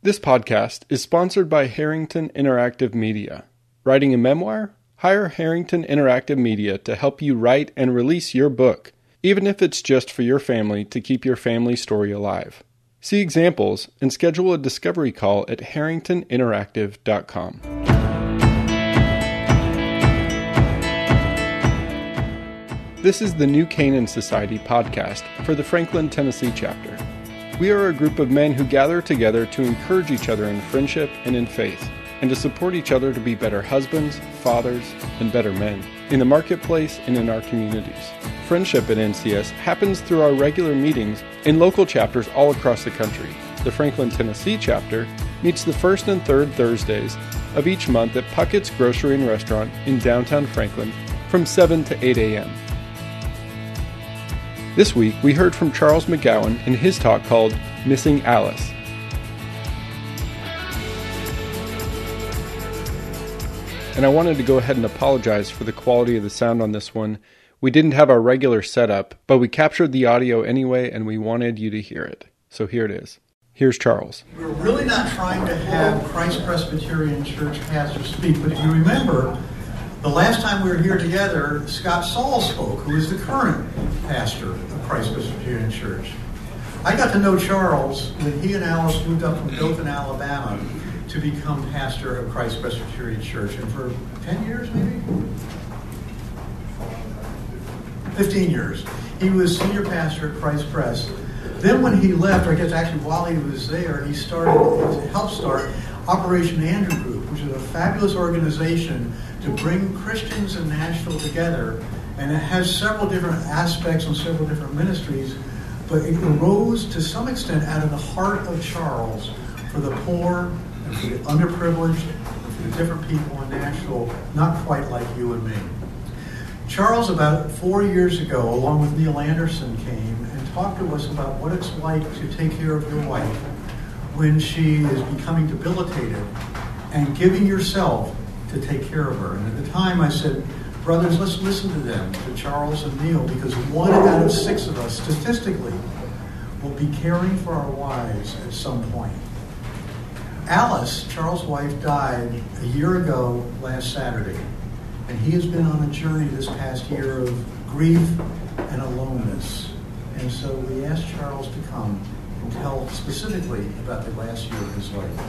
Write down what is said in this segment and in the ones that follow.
This podcast is sponsored by Harrington Interactive Media. Writing a memoir? Hire Harrington Interactive Media to help you write and release your book, even if it's just for your family to keep your family story alive. See examples and schedule a discovery call at harringtoninteractive.com. This is the New Canaan Society podcast for the Franklin, Tennessee chapter. We are a group of men who gather together to encourage each other in friendship and in faith, and to support each other to be better husbands, fathers, and better men in the marketplace and in our communities. Friendship at NCS happens through our regular meetings in local chapters all across the country. The Franklin, Tennessee chapter meets the first and third Thursdays of each month at Puckett's Grocery and Restaurant in downtown Franklin from 7 to 8 a.m. This week, we heard from Charles McGowan in his talk called Missing Alice. And I wanted to go ahead and apologize for the quality of the sound on this one. We didn't have our regular setup, but we captured the audio anyway, and we wanted you to hear it. So here it is. Here's Charles. We're really not trying to have Christ Presbyterian Church pastors speak, but if you remember, the last time we were here together, Scott Sauls spoke, who is the current pastor of Christ Presbyterian Church. I got to know Charles when he and Alice moved up from Dothan, Alabama, to become pastor of Christ Presbyterian Church. And for 10 years, maybe? 15 years. He was senior pastor at Christ Pres. Then when he left, or I guess actually while he was there, he started, helped start Operation Andrew Group, which is a fabulous organization to bring Christians in Nashville together. And it has several different aspects and several different ministries, but it arose to some extent out of the heart of Charles for the poor and for the underprivileged and for the different people in Nashville, not quite like you and me. Charles, about four years ago, along with Neil Anderson, came and talked to us about what it's like to take care of your wife when she is becoming debilitated and giving yourself to take care of her. And at the time, I said, Brothers, let's listen to them, to Charles and Neil, because one out of six of us, statistically, will be caring for our wives at some point. Alice, Charles' wife, died a year ago last Saturday. And he has been on a journey this past year of grief and aloneness. And so we asked Charles to come and tell specifically about the last year of his life.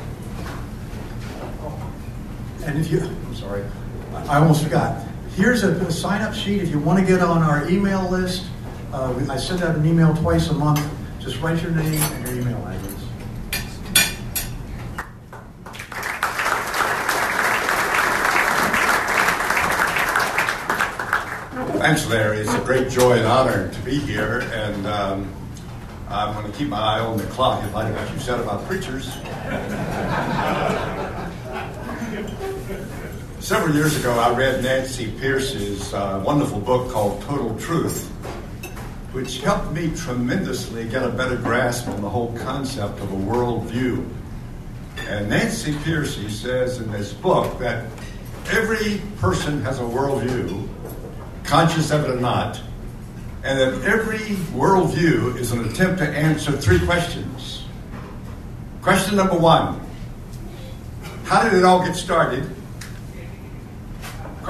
And if you, I'm sorry, I almost forgot. Here's a, a sign up sheet if you want to get on our email list. Uh, I send out an email twice a month. Just write your name and your email address. Thanks, Larry. It's a great joy and honor to be here, and um, I'm going to keep my eye on the clock in light of what you said about preachers. Several years ago, I read Nancy Pearcey's uh, wonderful book called Total Truth, which helped me tremendously get a better grasp on the whole concept of a worldview. And Nancy Pearcey says in this book that every person has a worldview conscious of it or not, and that every worldview is an attempt to answer three questions. Question number one How did it all get started?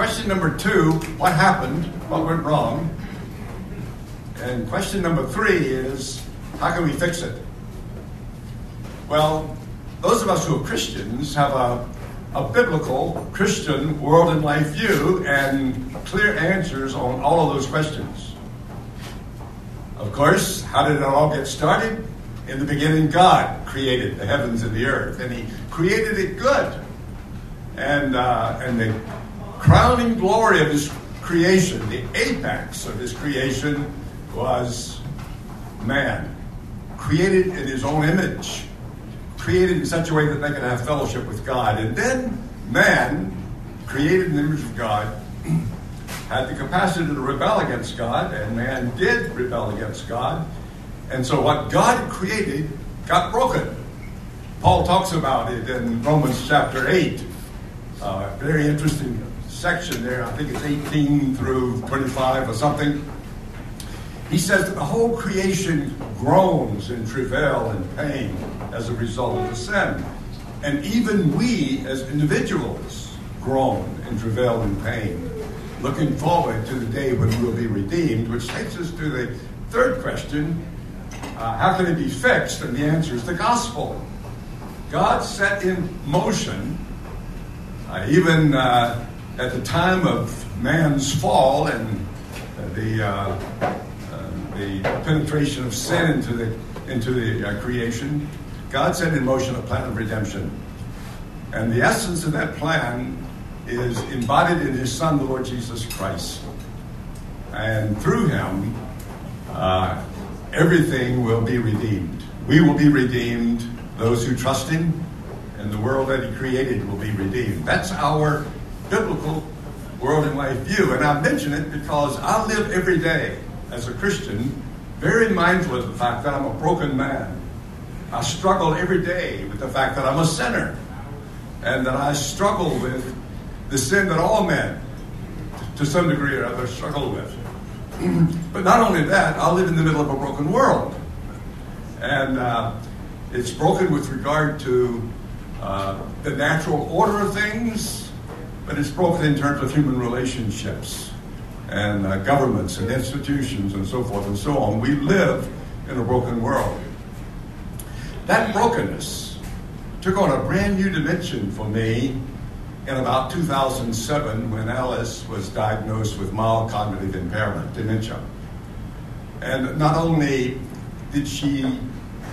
Question number two What happened? What went wrong? And question number three is How can we fix it? Well, those of us who are Christians have a a biblical Christian world and life view and clear answers on all of those questions. Of course, how did it all get started? In the beginning, God created the heavens and the earth, and He created it good. And, uh, and the crowning glory of His creation, the apex of His creation, was man, created in His own image created in such a way that they could have fellowship with God. And then man, created in the image of God, had the capacity to rebel against God, and man did rebel against God. And so what God created got broken. Paul talks about it in Romans chapter 8. Uh, very interesting section there. I think it's 18 through 25 or something. He says that the whole creation groans in travail and pain as a result of the sin. And even we as individuals groan and travail in pain, looking forward to the day when we will be redeemed, which takes us to the third question uh, how can it be fixed? And the answer is the gospel. God set in motion, uh, even uh, at the time of man's fall and the, uh, uh, the penetration of sin into the, into the uh, creation, God set in motion a plan of redemption. And the essence of that plan is embodied in his Son, the Lord Jesus Christ. And through him, uh, everything will be redeemed. We will be redeemed. Those who trust him and the world that he created will be redeemed. That's our biblical world and life view. And I mention it because I live every day as a Christian very mindful of the fact that I'm a broken man. I struggle every day with the fact that I'm a sinner and that I struggle with the sin that all men, to some degree or other, struggle with. but not only that, I live in the middle of a broken world. And uh, it's broken with regard to uh, the natural order of things, but it's broken in terms of human relationships and uh, governments and institutions and so forth and so on. We live in a broken world. That brokenness took on a brand new dimension for me in about 2007 when Alice was diagnosed with mild cognitive impairment, dementia. And not only did she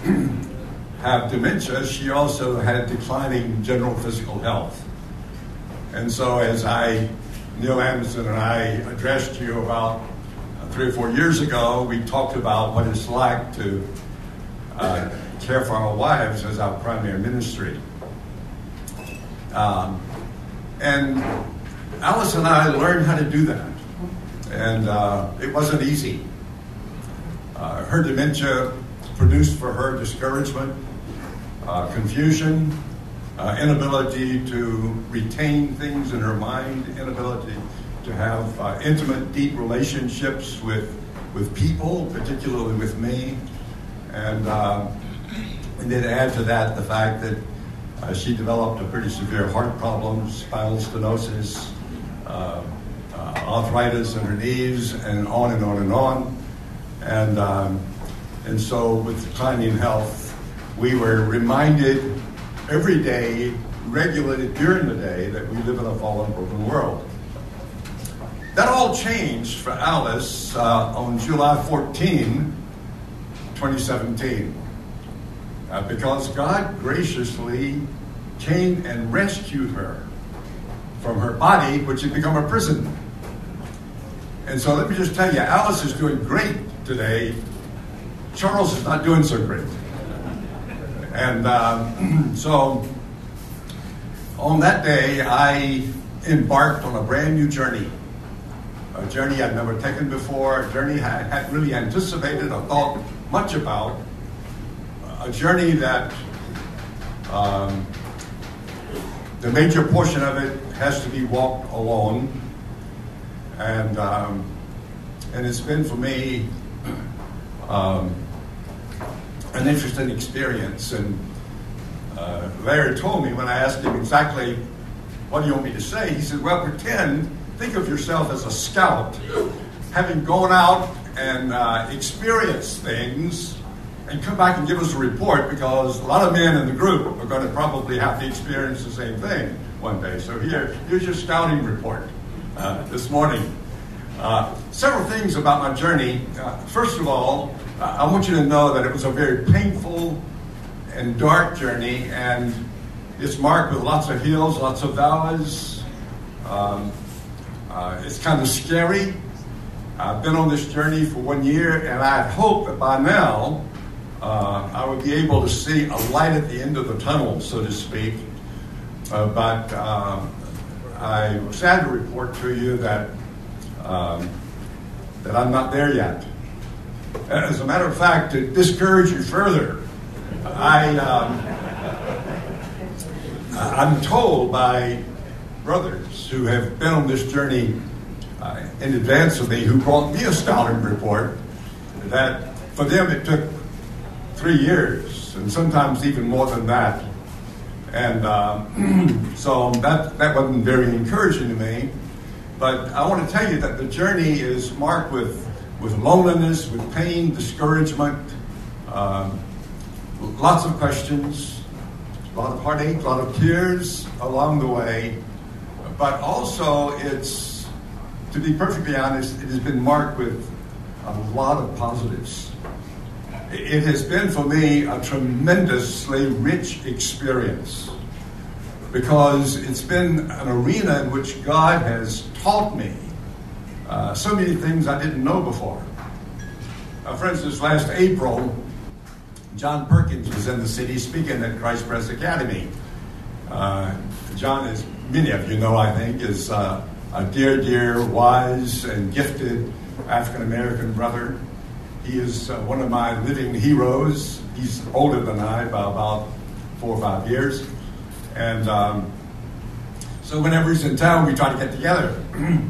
have dementia, she also had declining general physical health. And so, as I, Neil Anderson and I addressed you about uh, three or four years ago, we talked about what it's like to uh, care for our wives as our primary ministry. Um, and Alice and I learned how to do that. And uh, it wasn't easy. Uh, her dementia produced for her discouragement, uh, confusion, uh, inability to retain things in her mind, inability to have uh, intimate, deep relationships with, with people, particularly with me. And, uh, and then add to that the fact that uh, she developed a pretty severe heart problem, spinal stenosis, uh, uh, arthritis in her knees, and on and on and on. And, um, and so, with declining health, we were reminded every day, regulated during the day, that we live in a fallen, broken world. That all changed for Alice uh, on July 14, 2017 uh, because God graciously came and rescued her from her body, which had become a prison. And so let me just tell you, Alice is doing great today. Charles is not doing so great. And um, so on that day, I embarked on a brand new journey. A journey I'd never taken before, a journey I hadn't really anticipated or thought much about a journey that um, the major portion of it has to be walked alone, and um, and it's been for me um, an interesting experience. And uh, Larry told me when I asked him exactly what do you want me to say, he said, "Well, pretend, think of yourself as a scout, having gone out and uh, experienced things." and come back and give us a report because a lot of men in the group are going to probably have to experience the same thing one day. So here, here's your scouting report uh, this morning. Uh, several things about my journey. Uh, first of all, I want you to know that it was a very painful and dark journey, and it's marked with lots of hills, lots of valleys. Um, uh, it's kind of scary. I've been on this journey for one year, and I hope that by now uh, I would be able to see a light at the end of the tunnel, so to speak. Uh, but I'm sad to report to you that um, that I'm not there yet. As a matter of fact, to discourage you further, I um, I'm told by brothers who have been on this journey uh, in advance of me, who brought me a scouting report, that for them it took three years, and sometimes even more than that. And um, so that, that wasn't very encouraging to me. But I want to tell you that the journey is marked with, with loneliness, with pain, discouragement, um, lots of questions, a lot of heartache, a lot of tears along the way. But also, it's, to be perfectly honest, it has been marked with a lot of positives. It has been for me a tremendously rich experience because it's been an arena in which God has taught me uh, so many things I didn't know before. Uh, for instance, last April, John Perkins was in the city speaking at Christ Pres Academy. Uh, John, as many of you know, I think, is uh, a dear, dear, wise, and gifted African American brother. He is uh, one of my living heroes. He's older than I by about four or five years. And um, so whenever he's in town, we try to get together.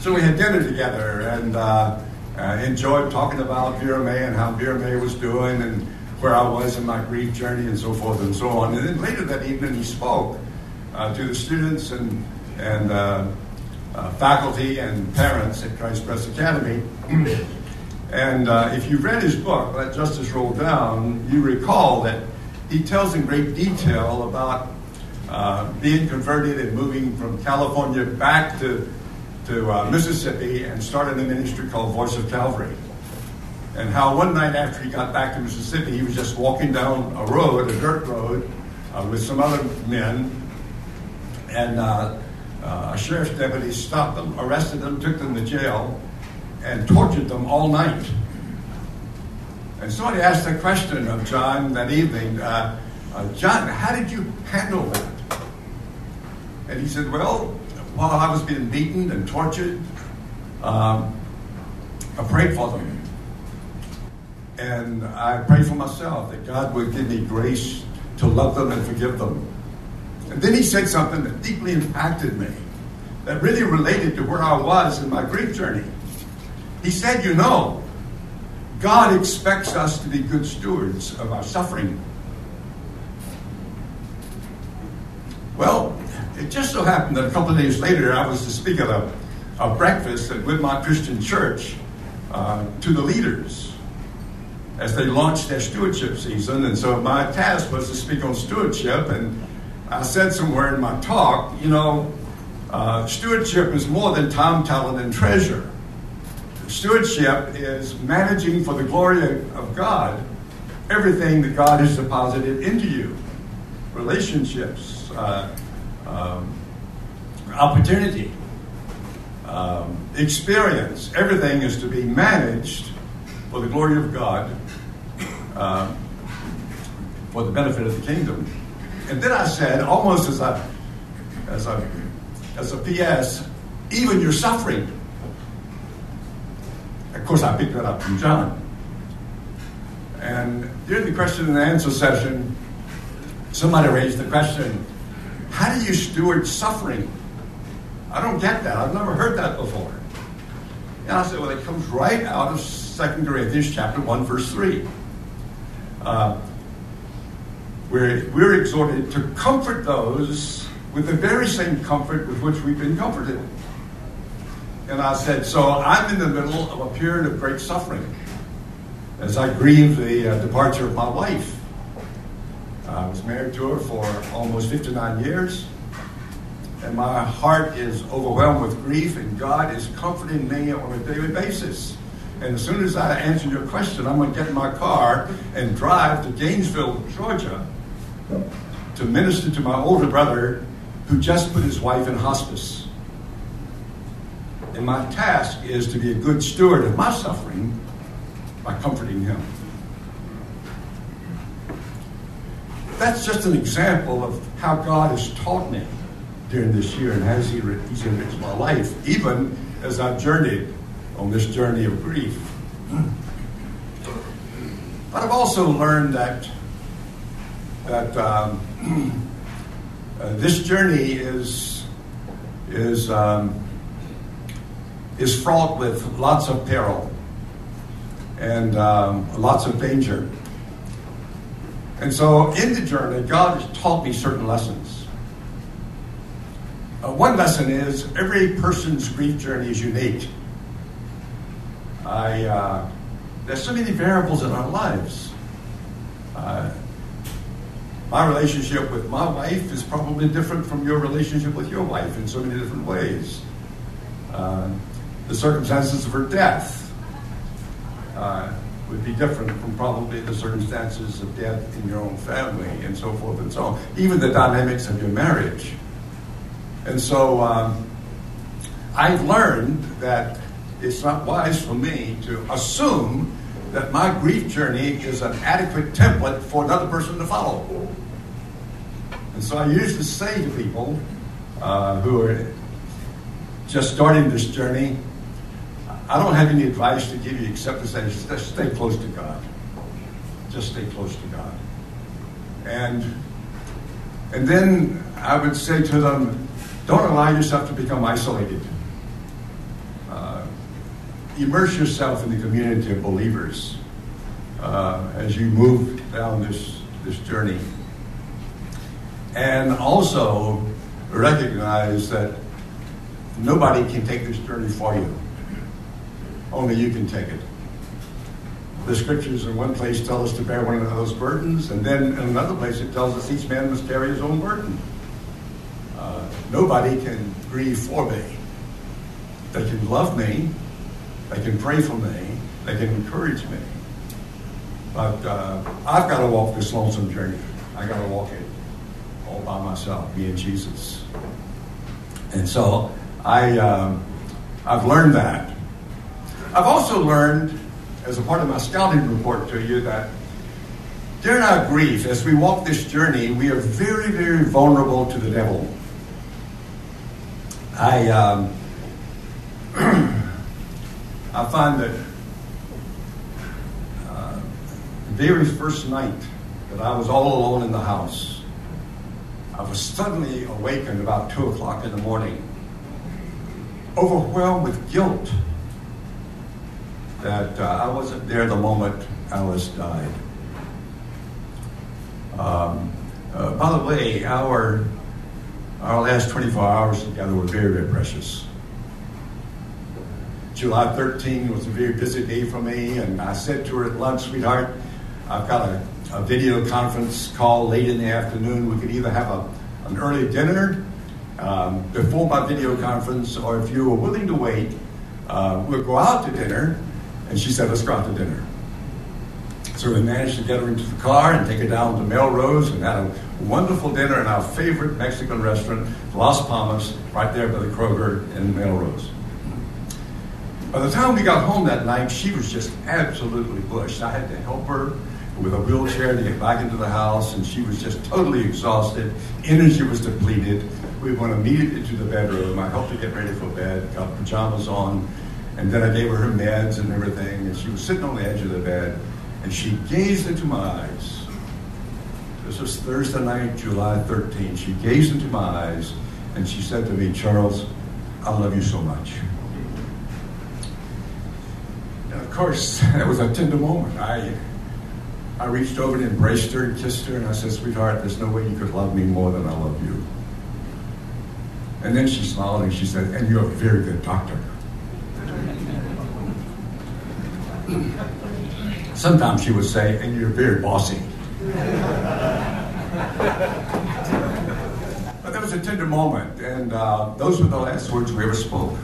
so we had dinner together and uh, uh, enjoyed talking about Vera Mae and how Vera Mae was doing and where I was in my grief journey and so forth and so on. And then later that evening, he spoke uh, to the students and, and uh, uh, faculty and parents at Christ Pres Academy. And uh, if you've read his book, Let Justice Roll Down, you recall that he tells in great detail about uh, being converted and moving from California back to, to uh, Mississippi and started a ministry called Voice of Calvary. And how one night after he got back to Mississippi, he was just walking down a road, a dirt road, uh, with some other men, and uh, uh, a sheriff's deputy stopped them, arrested them, took them to jail and tortured them all night. And somebody asked the question of John that evening, uh, uh, John, how did you handle that? And he said, Well, while I was being beaten and tortured, um, I prayed for them. And I prayed for myself that God would give me grace to love them and forgive them. And then he said something that deeply impacted me, that really related to where I was in my grief journey. He said, You know, God expects us to be good stewards of our suffering. Well, it just so happened that a couple of days later, I was to speak at a, a breakfast at Woodmont Christian Church uh, to the leaders as they launched their stewardship season. And so my task was to speak on stewardship. And I said somewhere in my talk, you know, uh, stewardship is more than time, talent, and treasure stewardship is managing for the glory of God everything that God has deposited into you relationships, uh, um, opportunity, um, experience. Everything is to be managed for the glory of God, uh, for the benefit of the kingdom. And then I said, almost as a, as a, as a PS, even your suffering of course, I picked that up from John. And during the question and answer session, somebody raised the question how do you steward suffering? I don't get that. I've never heard that before. And I said, well, it comes right out of 2 Corinthians chapter 1, verse 3. Uh, where we're exhorted to comfort those with the very same comfort with which we've been comforted. And I said, So I'm in the middle of a period of great suffering as I grieve the uh, departure of my wife. Uh, I was married to her for almost 59 years, and my heart is overwhelmed with grief, and God is comforting me on a daily basis. And as soon as I answer your question, I'm going to get in my car and drive to Gainesville, Georgia, to minister to my older brother who just put his wife in hospice. And my task is to be a good steward of my suffering by comforting him. That's just an example of how God has taught me during this year and has He He's enriched my life, even as I've journeyed on this journey of grief. But I've also learned that that um, uh, this journey is is um, is fraught with lots of peril and um, lots of danger. And so in the journey, God has taught me certain lessons. Uh, one lesson is every person's grief journey is unique. I, uh, there's so many variables in our lives. Uh, my relationship with my wife is probably different from your relationship with your wife in so many different ways. Uh, the circumstances of her death uh, would be different from probably the circumstances of death in your own family and so forth and so on. Even the dynamics of your marriage. And so um, I've learned that it's not wise for me to assume that my grief journey is an adequate template for another person to follow. And so I usually say to people uh, who are just starting this journey, I don't have any advice to give you except to say just stay close to God. Just stay close to God. And and then I would say to them, don't allow yourself to become isolated. Uh, immerse yourself in the community of believers uh, as you move down this, this journey. And also recognize that nobody can take this journey for you. Only you can take it. The scriptures in one place tell us to bear one another's burdens, and then in another place it tells us each man must carry his own burden. Uh, nobody can grieve for me. They can love me, they can pray for me, they can encourage me. But uh, I've got to walk this lonesome journey. I got to walk it all by myself, and Jesus. And so I, um, I've learned that. I've also learned, as a part of my scouting report to you, that during our grief, as we walk this journey, we are very, very vulnerable to the devil. I, um, I find that uh, the very first night that I was all alone in the house, I was suddenly awakened about 2 o'clock in the morning, overwhelmed with guilt that uh, I wasn't there the moment Alice died. Um, uh, by the way, our, our last 24 hours together were very, very precious. July 13 was a very busy day for me, and I said to her at lunch, sweetheart, I've got a, a video conference call late in the afternoon. We could either have a, an early dinner um, before my video conference, or if you were willing to wait, uh, we'll go out to dinner. And she said, let's go out to dinner. So we managed to get her into the car and take her down to Melrose and had a wonderful dinner in our favorite Mexican restaurant, Las Palmas, right there by the Kroger in Melrose. By the time we got home that night, she was just absolutely bushed. I had to help her with a wheelchair to get back into the house, and she was just totally exhausted. Energy was depleted. We went immediately to the bedroom. I helped her get ready for bed, got pajamas on, and then I gave her her meds and everything, and she was sitting on the edge of the bed, and she gazed into my eyes. This was Thursday night, July 13th. She gazed into my eyes, and she said to me, Charles, I love you so much. And of course, that was a tender moment. I, I reached over and embraced her and kissed her, and I said, Sweetheart, there's no way you could love me more than I love you. And then she smiled and she said, And you're a very good doctor. Sometimes she would say, and you're very bossy. but that was a tender moment, and uh, those were the last words we ever spoke.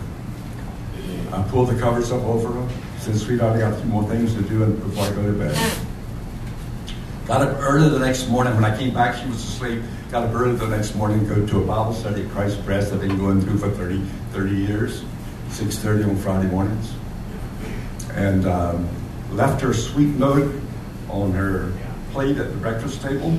I pulled the covers up over her, said, sweetheart, I got a few more things to do before I go to bed. Got up early the next morning. When I came back, she was asleep. Got up early the next morning, go to a Bible study at Christ Pres I've been going through for 30, 30 years, 6.30 on Friday mornings. And um, left her sweet note on her plate at the breakfast table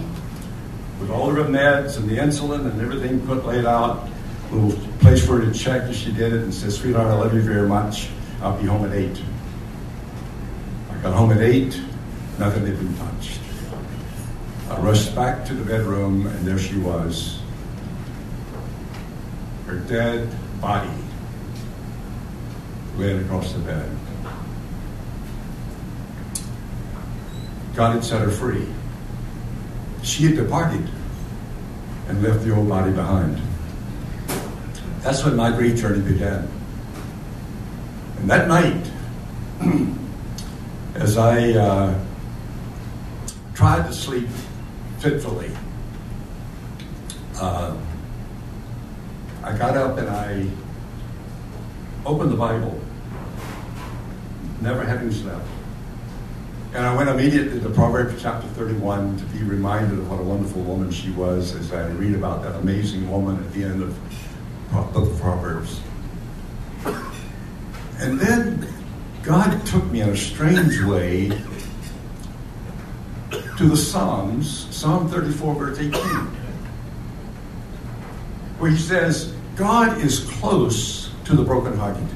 with all her meds and the insulin and everything put laid out. A little place for her to check if she did it and said, Sweetheart, I love you very much. I'll be home at 8. I got home at 8, nothing had been touched. I rushed back to the bedroom, and there she was. Her dead body laying across the bed. God had set her free. she had departed and left the old body behind. That's when my grief journey began. And that night, as I uh, tried to sleep fitfully, uh, I got up and I opened the Bible, never having slept. And I went immediately to Proverbs chapter 31 to be reminded of what a wonderful woman she was as I read about that amazing woman at the end of the Proverbs. And then God took me in a strange way to the Psalms, Psalm 34, verse 18, where he says, God is close to the brokenhearted.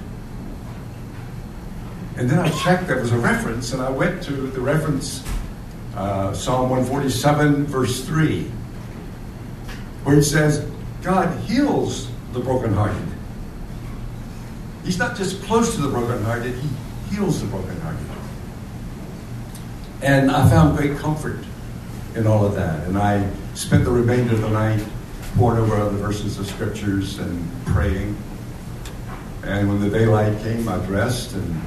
And then I checked, there was a reference, and I went to the reference, uh, Psalm 147, verse 3, where it says, God heals the brokenhearted. He's not just close to the brokenhearted, he heals the brokenhearted. And I found great comfort in all of that. And I spent the remainder of the night poring over other verses of scriptures and praying. And when the daylight came, I dressed and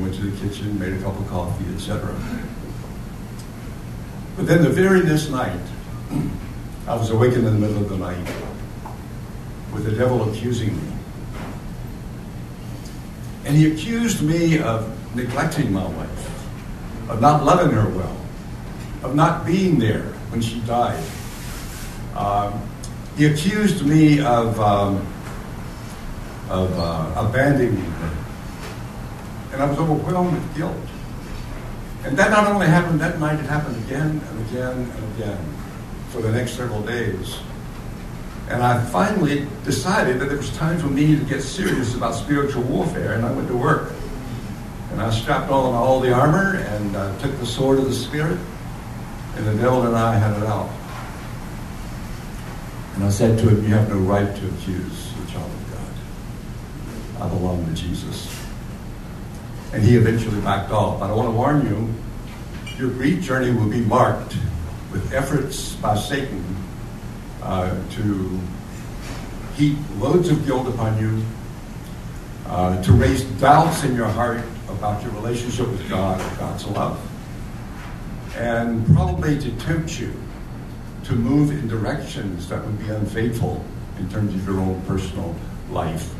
went to the kitchen, made a cup of coffee, etc. But then the very next night, I was awakened in the middle of the night with the devil accusing me. And he accused me of neglecting my wife, of not loving her well, of not being there when she died. Um, he accused me of, um, of uh, abandoning her. And I was overwhelmed with guilt. And that not only happened that night, it happened again and again and again for the next several days. And I finally decided that it was time for me to get serious about spiritual warfare, and I went to work. And I strapped on all the armor and uh, took the sword of the Spirit, and the devil and I had it out. And I said to him, You have no right to accuse the child of God. I belong to Jesus. And he eventually backed off. But I want to warn you, your grief journey will be marked with efforts by Satan uh, to heap loads of guilt upon you, uh, to raise doubts in your heart about your relationship with God God's love, and probably to tempt you to move in directions that would be unfaithful in terms of your own personal life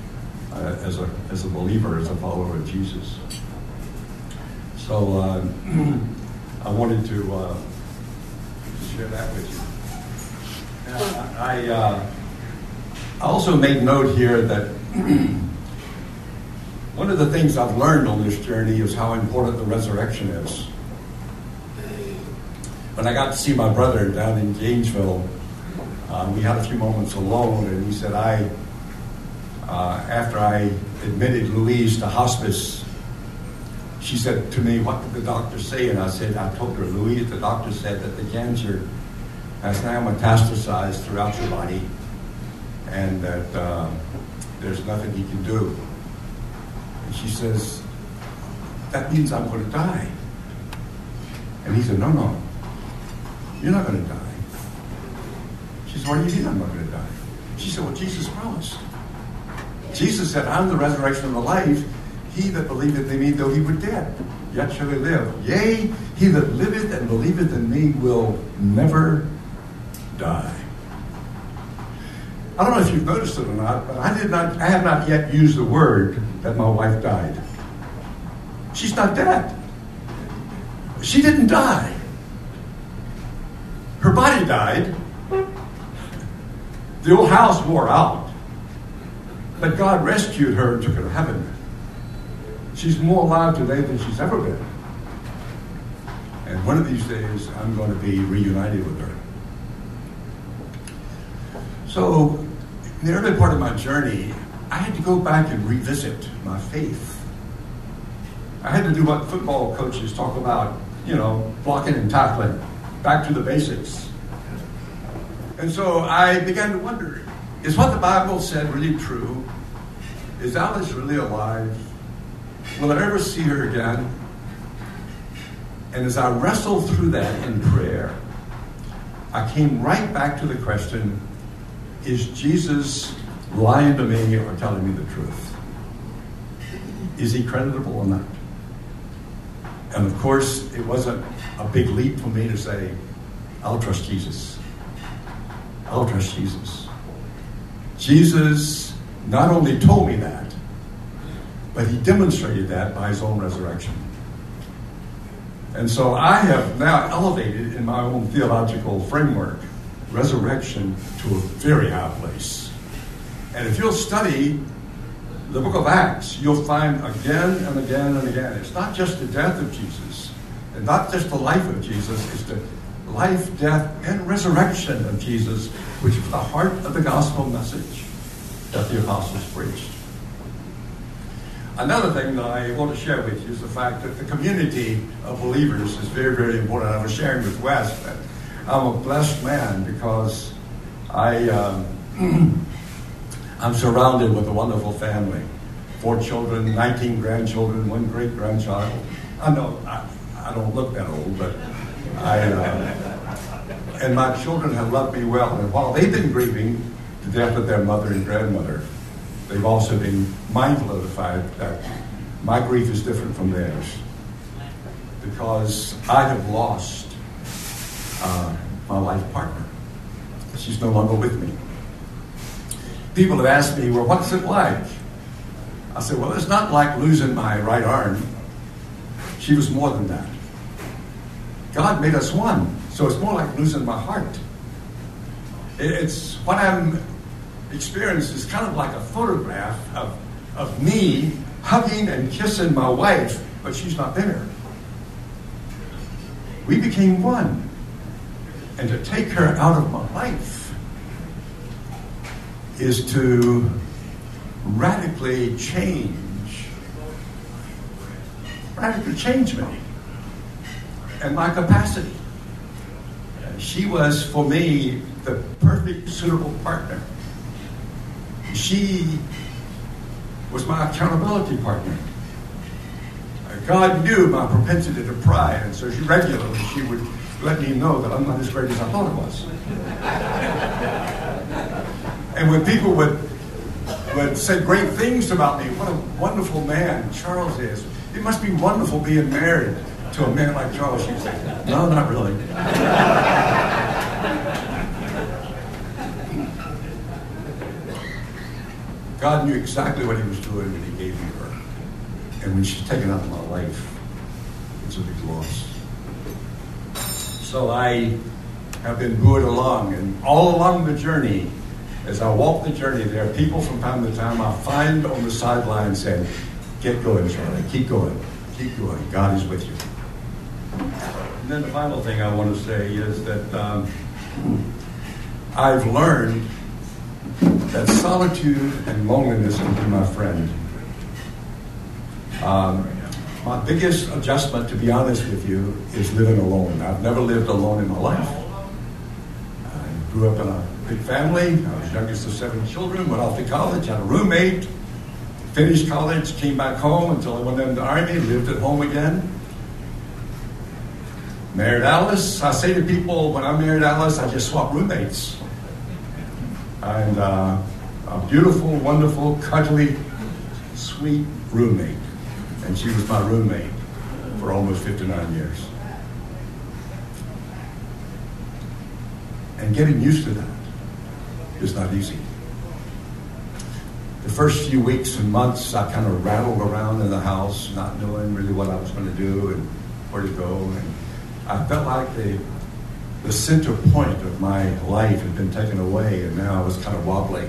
uh, as, a, as a believer, as a follower of Jesus. So uh, I wanted to uh, share that with you. I, uh, I also made note here that one of the things I've learned on this journey is how important the resurrection is. When I got to see my brother down in Gainesville, uh, we had a few moments alone, and he said, I, uh, after I admitted Louise to hospice, she said to me, What did the doctor say? And I said, I told her, Louise, the doctor said that the cancer has now metastasized throughout your body and that uh, there's nothing he can do. And she says, That means I'm going to die. And he said, No, no, you're not going to die. She said, What do you mean I'm not going to die? She said, Well, Jesus promised. Jesus said, I'm the resurrection and the life. He that believeth in me, though he were dead, yet shall he live. Yea, he that liveth and believeth in me will never die. I don't know if you've noticed it or not, but I did not I have not yet used the word that my wife died. She's not dead. She didn't die. Her body died. The old house wore out. But God rescued her and took her to heaven. She's more alive today than she's ever been. And one of these days, I'm going to be reunited with her. So, in the early part of my journey, I had to go back and revisit my faith. I had to do what football coaches talk about, you know, blocking and tackling, back to the basics. And so I began to wonder is what the Bible said really true? Is Alice really alive? Will I ever see her again? And as I wrestled through that in prayer, I came right back to the question is Jesus lying to me or telling me the truth? Is he creditable or not? And of course, it wasn't a big leap for me to say, I'll trust Jesus. I'll trust Jesus. Jesus not only told me that, but he demonstrated that by his own resurrection. And so I have now elevated in my own theological framework resurrection to a very high place. And if you'll study the book of Acts, you'll find again and again and again, it's not just the death of Jesus, and not just the life of Jesus, it's the life, death, and resurrection of Jesus, which is the heart of the gospel message that the apostles preached. Another thing that I want to share with you is the fact that the community of believers is very, very important. I was sharing with Wes that I'm a blessed man because I, um, I'm surrounded with a wonderful family. Four children, 19 grandchildren, one great grandchild. I know I, I don't look that old, but I, uh, and my children have loved me well. And while they've been grieving the death of their mother and grandmother, they've also been mindful of the fact that my grief is different from theirs because I have lost uh, my life partner. She's no longer with me. People have asked me, well, what's it like? I said, well, it's not like losing my right arm. She was more than that. God made us one, so it's more like losing my heart. It's what I'm experiencing is kind of like a photograph of, of me hugging and kissing my wife, but she's not there. We became one. And to take her out of my life is to radically change, radically change me and my capacity. She was, for me, the perfect, suitable partner. She was my accountability partner. Uh, God knew my propensity to pry, and so she regularly she would let me know that I'm not as great as I thought I was. and when people would would say great things about me, what a wonderful man Charles is. It must be wonderful being married to a man like Charles. She'd say, No, not really. God knew exactly what he was doing when he gave me her. And when she's taken out of my life, it's a big loss. So I have been buoyed along, and all along the journey, as I walk the journey, there are people from time to time I find on the sideline saying, Get going, Charlie, keep going, keep going. God is with you. And then the final thing I want to say is that um, I've learned that solitude and loneliness can be my friend. Um, my biggest adjustment, to be honest with you, is living alone. I've never lived alone in my life. I grew up in a big family. I was youngest of seven children, went off to college, had a roommate, finished college, came back home until I went into the army, lived at home again. Married Alice. I say to people, when I married Alice, I just swapped roommates. And uh, a beautiful, wonderful, cuddly, sweet roommate. And she was my roommate for almost 59 years. And getting used to that is not easy. The first few weeks and months, I kind of rattled around in the house, not knowing really what I was going to do and where to go. And I felt like the, the center point of my life had been taken away, and now I was kind of wobbly.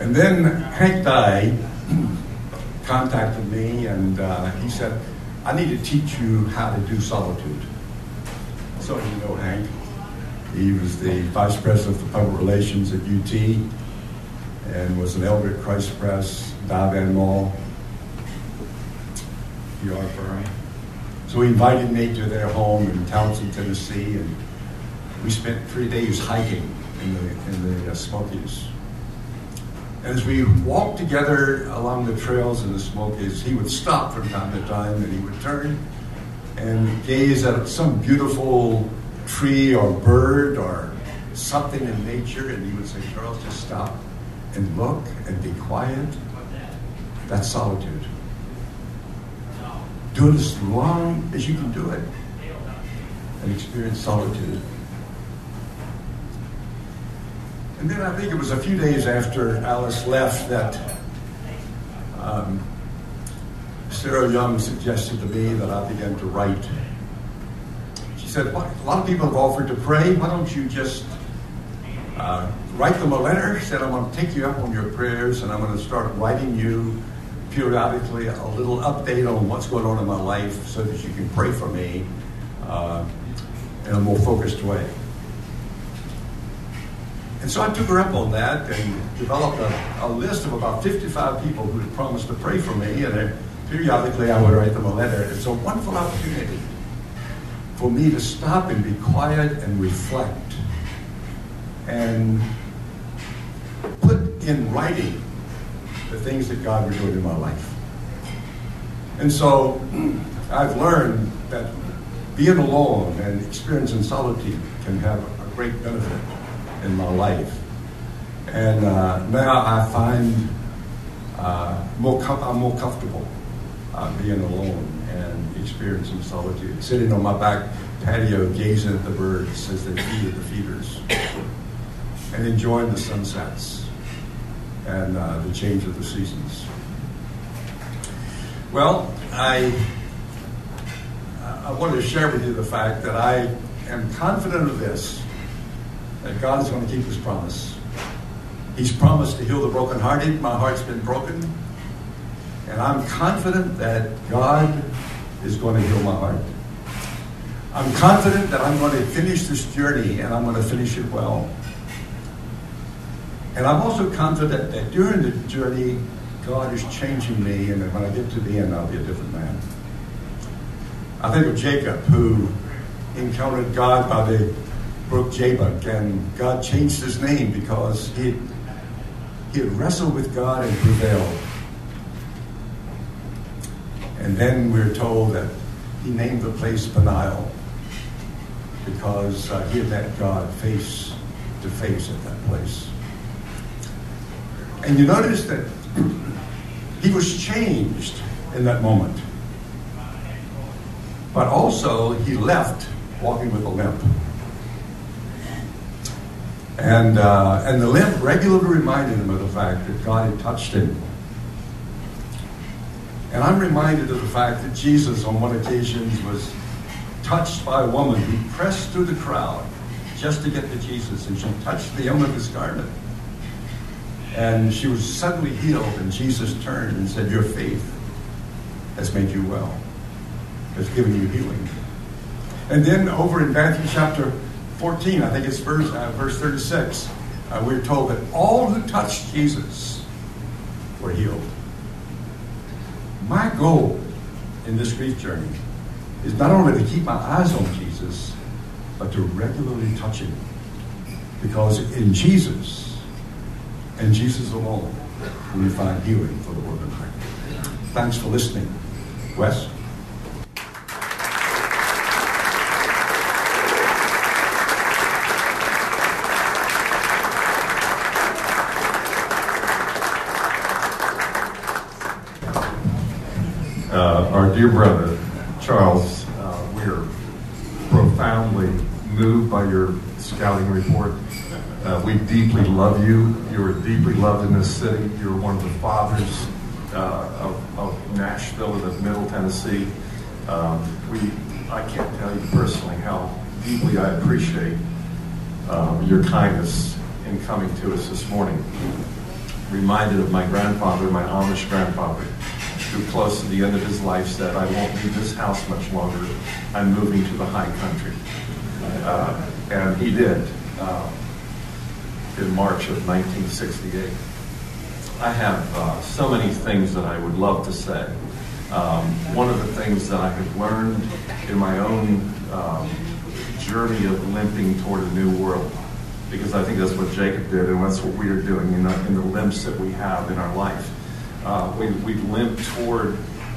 And then Hank Dye contacted me, and uh, he said, I need to teach you how to do solitude. So you know Hank. He was the vice president for public relations at UT and was an elder at Christ Pres, Van Mol, PR firm. So he invited me to their home in Townsend, Tennessee, and we spent three days hiking in the, in the uh, Smokies. As we walked together along the trails in the Smokies, he would stop from time to time and he would turn and gaze at some beautiful tree or bird or something in nature, and he would say, Charles, just stop and look and be quiet. That's solitude. Do it as long as you can do it and experience solitude. And then I think it was a few days after Alice left that um, Sarah Young suggested to me that I begin to write. She said, A lot of people have offered to pray. Why don't you just uh, write them a letter? She said, I'm going to take you up on your prayers and I'm going to start writing you periodically a little update on what's going on in my life so that you can pray for me uh, in a more focused way. And so I took her up on that and developed a, a list of about 55 people who had promised to pray for me. And periodically I would write them a letter. It's a wonderful opportunity for me to stop and be quiet and reflect and put in writing the things that God was doing in my life. And so I've learned that being alone and experiencing solitude can have a great benefit in my life. And uh, now I find uh, more com- I'm more comfortable uh, being alone and experiencing solitude. Sitting on my back patio, gazing at the birds as they feed at the feeders, and enjoying the sunsets and uh, the change of the seasons. Well, I I wanted to share with you the fact that I am confident of this that God is going to keep his promise. He's promised to heal the brokenhearted. My heart's been broken. And I'm confident that God is going to heal my heart. I'm confident that I'm going to finish this journey and I'm going to finish it well. And I'm also confident that during the journey, God is changing me, and that when I get to the end, I'll be a different man. I think of Jacob, who encountered God by the brook Jabbok, and God changed his name because he, he had wrestled with God and prevailed. And then we're told that he named the place Peniel because uh, he had met God face to face at that place. And you notice that he was changed in that moment. But also, he left walking with a limp. And, uh, and the limp regularly reminded him of the fact that God had touched him. And I'm reminded of the fact that Jesus, on one occasion, was touched by a woman who pressed through the crowd just to get to Jesus, and she touched the hem of his garment. And she was suddenly healed, and Jesus turned and said, Your faith has made you well, has given you healing. And then over in Matthew chapter 14, I think it's verse, uh, verse 36, uh, we're told that all who touched Jesus were healed. My goal in this grief journey is not only to keep my eyes on Jesus, but to regularly touch him. Because in Jesus, and Jesus alone you find healing for the broken heart. Thanks for listening. Wes? Uh, our dear brother, Charles, uh, we are profoundly moved by your scouting report. Uh, we deeply love you. You are deeply loved in this city. You're one of the fathers uh, of, of, Nashville and of Middle Tennessee. Um, we, I can't tell you personally how deeply I appreciate um, your kindness in coming to us this morning. Reminded of my grandfather, my Amish grandfather, who close to the end of his life said, I won't leave this house much longer. I'm moving to the high country. Uh, and he did. Uh, in March of 1968. I have uh, so many things that I would love to say. Um, one of the things that I have learned in my own um, journey of limping toward a new world, because I think that's what Jacob did, and that's what we are doing in, in the limps that we have in our life. Uh, we, we limp toward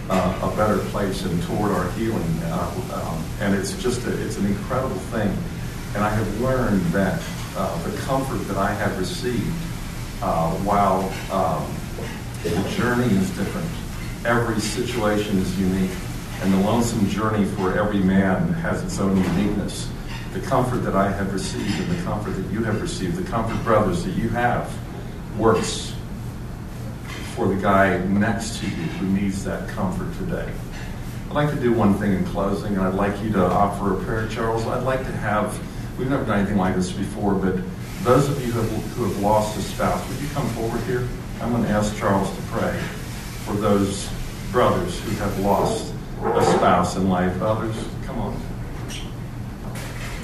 uh, a better place and toward our healing, uh, um, and it's just a, it's an incredible thing And I have learned that uh, the comfort that I have received uh, while um, the journey is different, every situation is unique, and the lonesome journey for every man has its own uniqueness. The comfort that I have received and the comfort that you have received, the comfort, brothers, that you have, works for the guy next to you who needs that comfort today. I'd like to do one thing in closing, and I'd like you to offer a prayer, Charles. I'd like to have, we've never done anything like this before, but those of you who have, who have lost a spouse, would you come forward here? I'm going to ask Charles to pray for those brothers who have lost a spouse in life. Others, come on.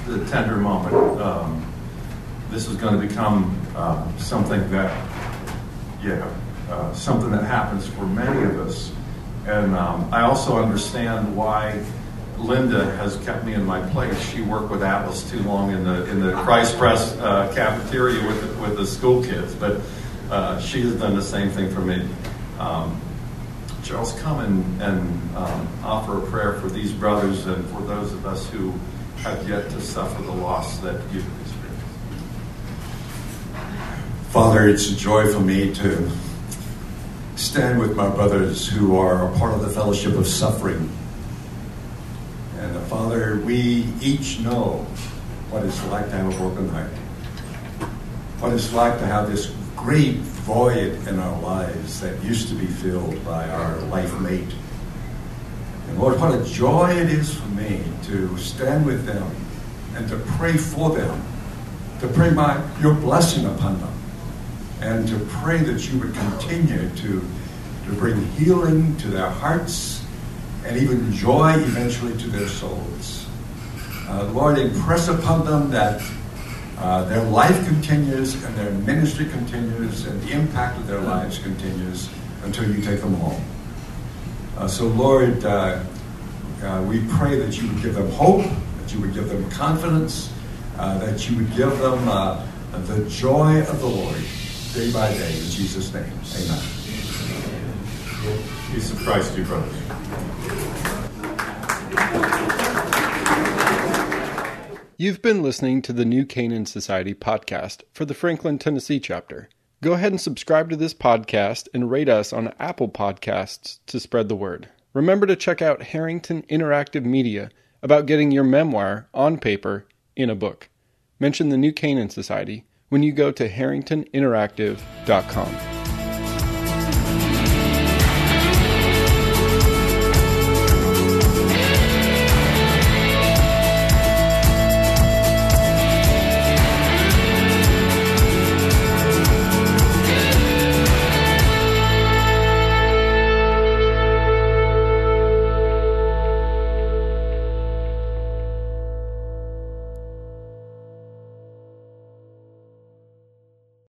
The tender moment. Um, this is going to become uh, something that, yeah, uh, something that happens for many of us. And um, I also understand why Linda has kept me in my place. She worked with Atlas too long in the in the Christ Pres uh, cafeteria with the, with the school kids, but uh, she has done the same thing for me. Um, Charles, come and, and um, offer a prayer for these brothers and for those of us who have yet to suffer the loss that you've experienced. Father, it's a joy for me to stand with my brothers who are a part of the fellowship of suffering. And uh, Father, we each know what it's like to have a broken heart, what it's like to have this great void in our lives that used to be filled by our life mate. And Lord, what a joy it is for me to stand with them and to pray for them, to pray my your blessing upon them and to pray that you would continue to, to bring healing to their hearts and even joy eventually to their souls. Uh, Lord, impress upon them that uh, their life continues and their ministry continues and the impact of their lives continues until you take them home. Uh, so, Lord, uh, uh, we pray that you would give them hope, that you would give them confidence, uh, that you would give them the joy of the Lord day by day. In Jesus' name, amen. Peace of Christ, you brothers. You've been listening to the New Canaan Society podcast for the Franklin, Tennessee chapter. Go ahead and subscribe to this podcast and rate us on Apple Podcasts to spread the word. Remember to check out Harrington Interactive Media about getting your memoir on paper in a book. Mention the New Canaan Society when you go to harringtoninteractive.com.